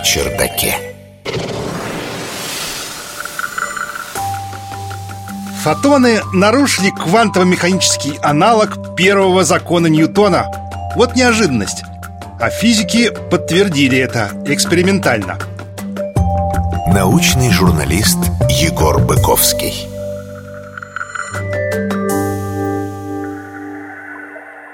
чердаке. Фотоны нарушили квантово-механический аналог первого закона Ньютона. Вот неожиданность. А физики подтвердили это экспериментально. Научный журналист Егор Быковский.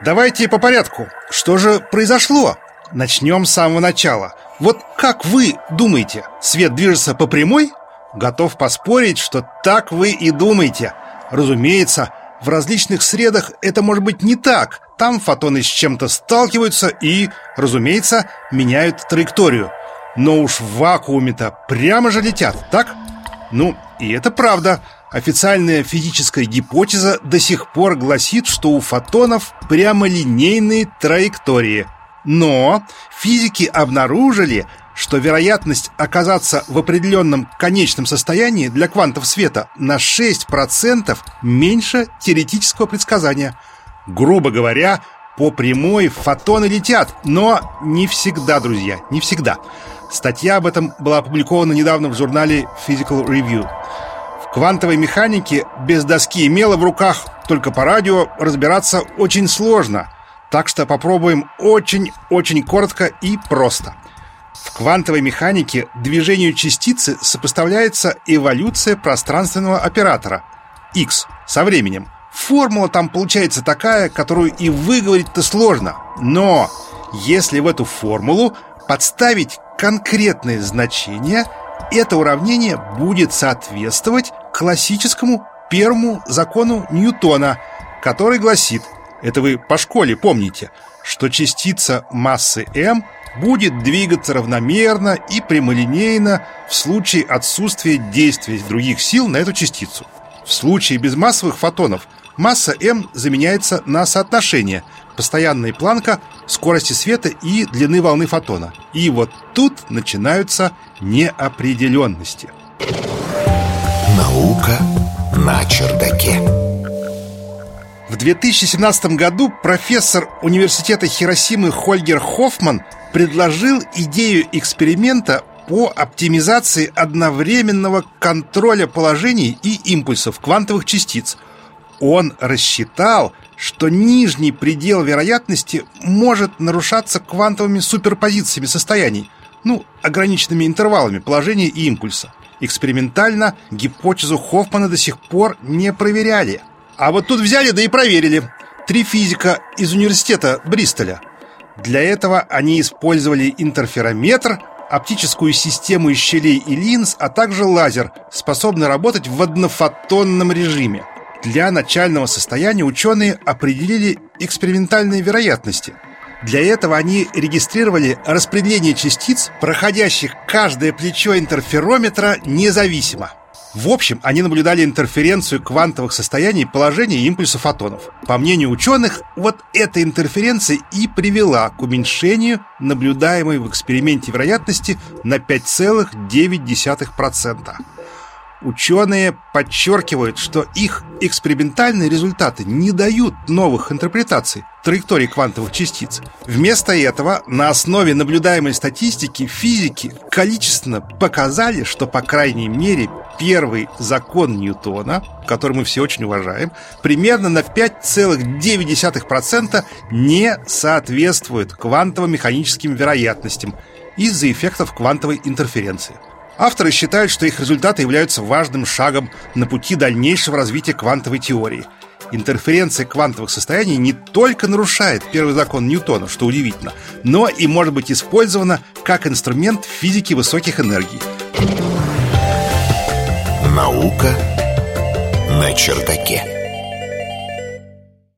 Давайте по порядку. Что же произошло? Начнем с самого начала. Вот как вы думаете, свет движется по прямой? Готов поспорить, что так вы и думаете. Разумеется, в различных средах это может быть не так. Там фотоны с чем-то сталкиваются и, разумеется, меняют траекторию. Но уж в вакууме-то прямо же летят, так? Ну, и это правда. Официальная физическая гипотеза до сих пор гласит, что у фотонов прямолинейные траектории. Но физики обнаружили, что вероятность оказаться в определенном конечном состоянии для квантов света на 6% меньше теоретического предсказания. Грубо говоря, по прямой фотоны летят, но не всегда, друзья, не всегда. Статья об этом была опубликована недавно в журнале Physical Review. В квантовой механике без доски и мела в руках, только по радио, разбираться очень сложно. Так что попробуем очень-очень коротко и просто – в квантовой механике движению частицы сопоставляется эволюция пространственного оператора x со временем. Формула там получается такая, которую и выговорить-то сложно. Но если в эту формулу подставить конкретное значение, это уравнение будет соответствовать классическому первому закону Ньютона, который гласит, это вы по школе помните, что частица массы m будет двигаться равномерно и прямолинейно в случае отсутствия действия других сил на эту частицу. В случае безмассовых фотонов масса m заменяется на соотношение постоянная планка скорости света и длины волны фотона. И вот тут начинаются неопределенности. Наука на чердаке. В 2017 году профессор университета Хиросимы Хольгер Хоффман предложил идею эксперимента по оптимизации одновременного контроля положений и импульсов квантовых частиц. Он рассчитал, что нижний предел вероятности может нарушаться квантовыми суперпозициями состояний, ну, ограниченными интервалами положения и импульса. Экспериментально гипотезу Хоффмана до сих пор не проверяли – а вот тут взяли, да и проверили. Три физика из университета Бристоля. Для этого они использовали интерферометр, оптическую систему из щелей и линз, а также лазер, способный работать в однофотонном режиме. Для начального состояния ученые определили экспериментальные вероятности. Для этого они регистрировали распределение частиц, проходящих каждое плечо интерферометра независимо. В общем, они наблюдали интерференцию квантовых состояний положения импульса фотонов. По мнению ученых, вот эта интерференция и привела к уменьшению наблюдаемой в эксперименте вероятности на 5,9%. Ученые подчеркивают, что их экспериментальные результаты не дают новых интерпретаций траектории квантовых частиц. Вместо этого на основе наблюдаемой статистики физики количественно показали, что по крайней мере первый закон Ньютона, который мы все очень уважаем, примерно на 5,9% не соответствует квантово-механическим вероятностям из-за эффектов квантовой интерференции. Авторы считают, что их результаты являются важным шагом на пути дальнейшего развития квантовой теории. Интерференция квантовых состояний не только нарушает первый закон Ньютона, что удивительно, но и может быть использована как инструмент физики высоких энергий. Наука на чердаке.